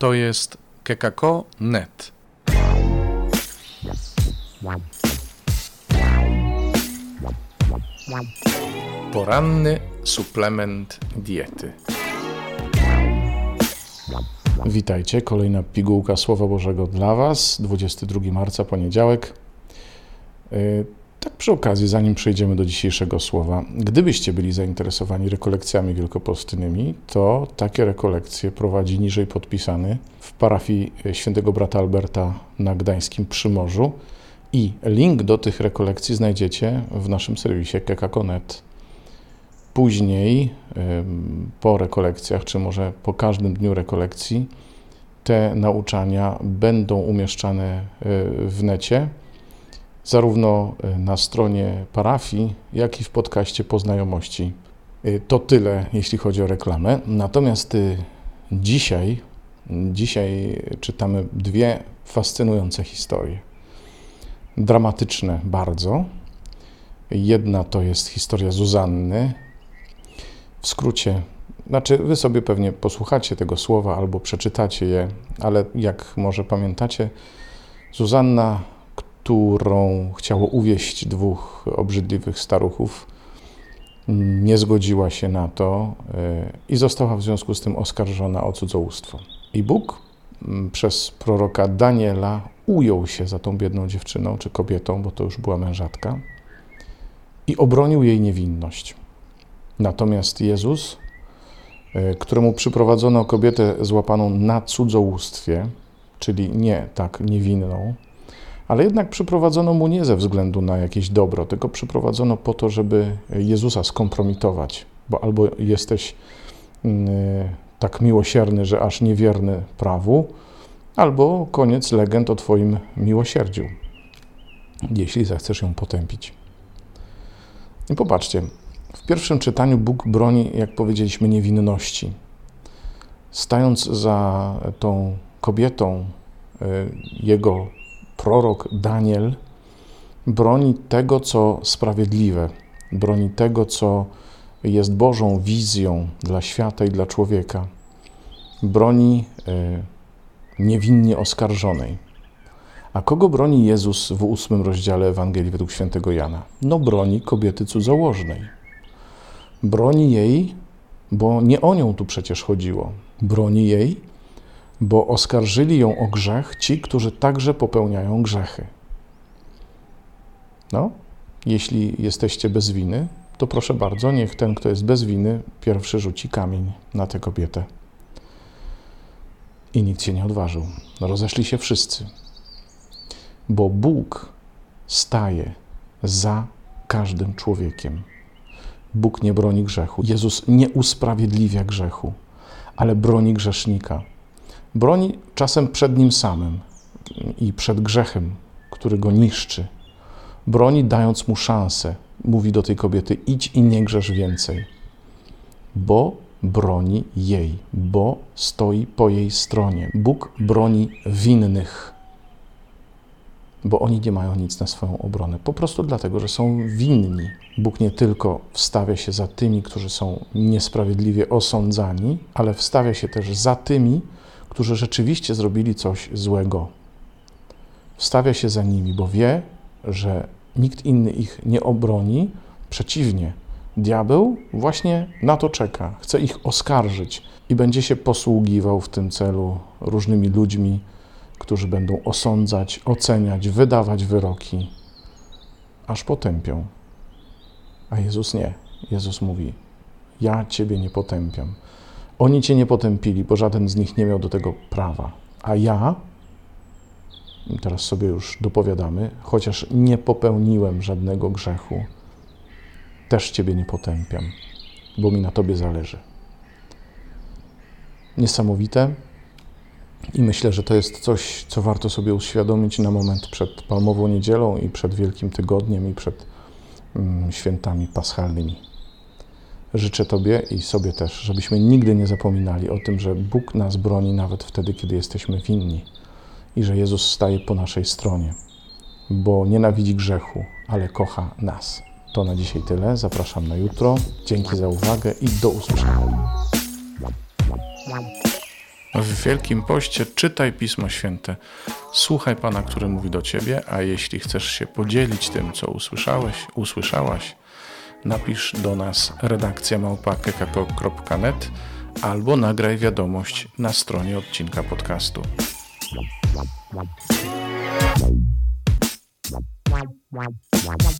To jest kekako.net. Poranny suplement diety. Witajcie, kolejna pigułka Słowa Bożego dla Was, 22 marca, poniedziałek. Tak przy okazji, zanim przejdziemy do dzisiejszego słowa, gdybyście byli zainteresowani rekolekcjami wielkopostnymi, to takie rekolekcje prowadzi niżej podpisany w parafii świętego brata Alberta na Gdańskim Przymorzu i link do tych rekolekcji znajdziecie w naszym serwisie kekakonet. Później, po rekolekcjach, czy może po każdym dniu rekolekcji, te nauczania będą umieszczane e, w necie zarówno e, na stronie parafii, jak i w podcaście Poznajomości. E, to tyle, jeśli chodzi o reklamę. Natomiast e, dzisiaj, dzisiaj czytamy dwie fascynujące historie. Dramatyczne bardzo. Jedna to jest historia Zuzanny. W skrócie, znaczy wy sobie pewnie posłuchacie tego słowa albo przeczytacie je, ale jak może pamiętacie, Zuzanna którą chciało uwieść dwóch obrzydliwych staruchów, nie zgodziła się na to e, i została w związku z tym oskarżona o cudzołóstwo. I Bóg przez proroka Daniela ujął się za tą biedną dziewczyną czy kobietą, bo to już była mężatka, i obronił jej niewinność. Natomiast Jezus, e, któremu przyprowadzono kobietę złapaną na cudzołóstwie, czyli nie tak niewinną, ale jednak przyprowadzono mu nie ze względu na jakieś dobro, tylko przyprowadzono po to, żeby Jezusa skompromitować, bo albo jesteś mm, tak miłosierny, że aż niewierny prawu, albo koniec legend o Twoim miłosierdziu, jeśli zechcesz ją potępić. I popatrzcie, w pierwszym czytaniu Bóg broni, jak powiedzieliśmy, niewinności. Stając za tą kobietą, y, jego prorok Daniel broni tego, co sprawiedliwe, broni tego, co jest Bożą wizją dla świata i dla człowieka. Broni e, niewinnie oskarżonej. A kogo broni Jezus w ósmym rozdziale Ewangelii według świętego Jana? No broni kobiety cudzołożnej. Broni jej, bo nie o nią tu przecież chodziło. Broni jej, bo oskarżyli ją o grzech ci, którzy także popełniają grzechy. No, jeśli jesteście bez winy, to proszę bardzo, niech ten, kto jest bez winy, pierwszy rzuci kamień na tę kobietę. I nikt się nie odważył. Rozeszli się wszyscy, bo Bóg staje za każdym człowiekiem. Bóg nie broni grzechu. Jezus nie usprawiedliwia grzechu, ale broni grzesznika. Broni czasem przed nim samym i przed grzechem, który go niszczy. Broni dając mu szansę. Mówi do tej kobiety: idź i nie grzesz więcej. Bo broni jej, bo stoi po jej stronie. Bóg broni winnych, bo oni nie mają nic na swoją obronę. Po prostu dlatego, że są winni. Bóg nie tylko wstawia się za tymi, którzy są niesprawiedliwie osądzani, ale wstawia się też za tymi, którzy rzeczywiście zrobili coś złego. Wstawia się za nimi, bo wie, że nikt inny ich nie obroni. Przeciwnie, diabeł właśnie na to czeka, chce ich oskarżyć i będzie się posługiwał w tym celu różnymi ludźmi, którzy będą osądzać, oceniać, wydawać wyroki, aż potępią. A Jezus nie. Jezus mówi: Ja Ciebie nie potępiam. Oni cię nie potępili, bo żaden z nich nie miał do tego prawa. A ja, teraz sobie już dopowiadamy, chociaż nie popełniłem żadnego grzechu, też ciebie nie potępiam, bo mi na tobie zależy. Niesamowite. I myślę, że to jest coś, co warto sobie uświadomić na moment przed Palmową Niedzielą i przed Wielkim Tygodniem i przed mm, świętami paschalnymi. Życzę Tobie i sobie też, żebyśmy nigdy nie zapominali o tym, że Bóg nas broni nawet wtedy, kiedy jesteśmy winni i że Jezus staje po naszej stronie, bo nienawidzi grzechu, ale kocha nas. To na dzisiaj tyle. Zapraszam na jutro. Dzięki za uwagę i do usłyszenia. W Wielkim Poście czytaj Pismo Święte, słuchaj Pana, który mówi do Ciebie, a jeśli chcesz się podzielić tym, co usłyszałeś, usłyszałaś, napisz do nas redakcja małpa.kekako.net albo nagraj wiadomość na stronie odcinka podcastu. Wow, wow, wow.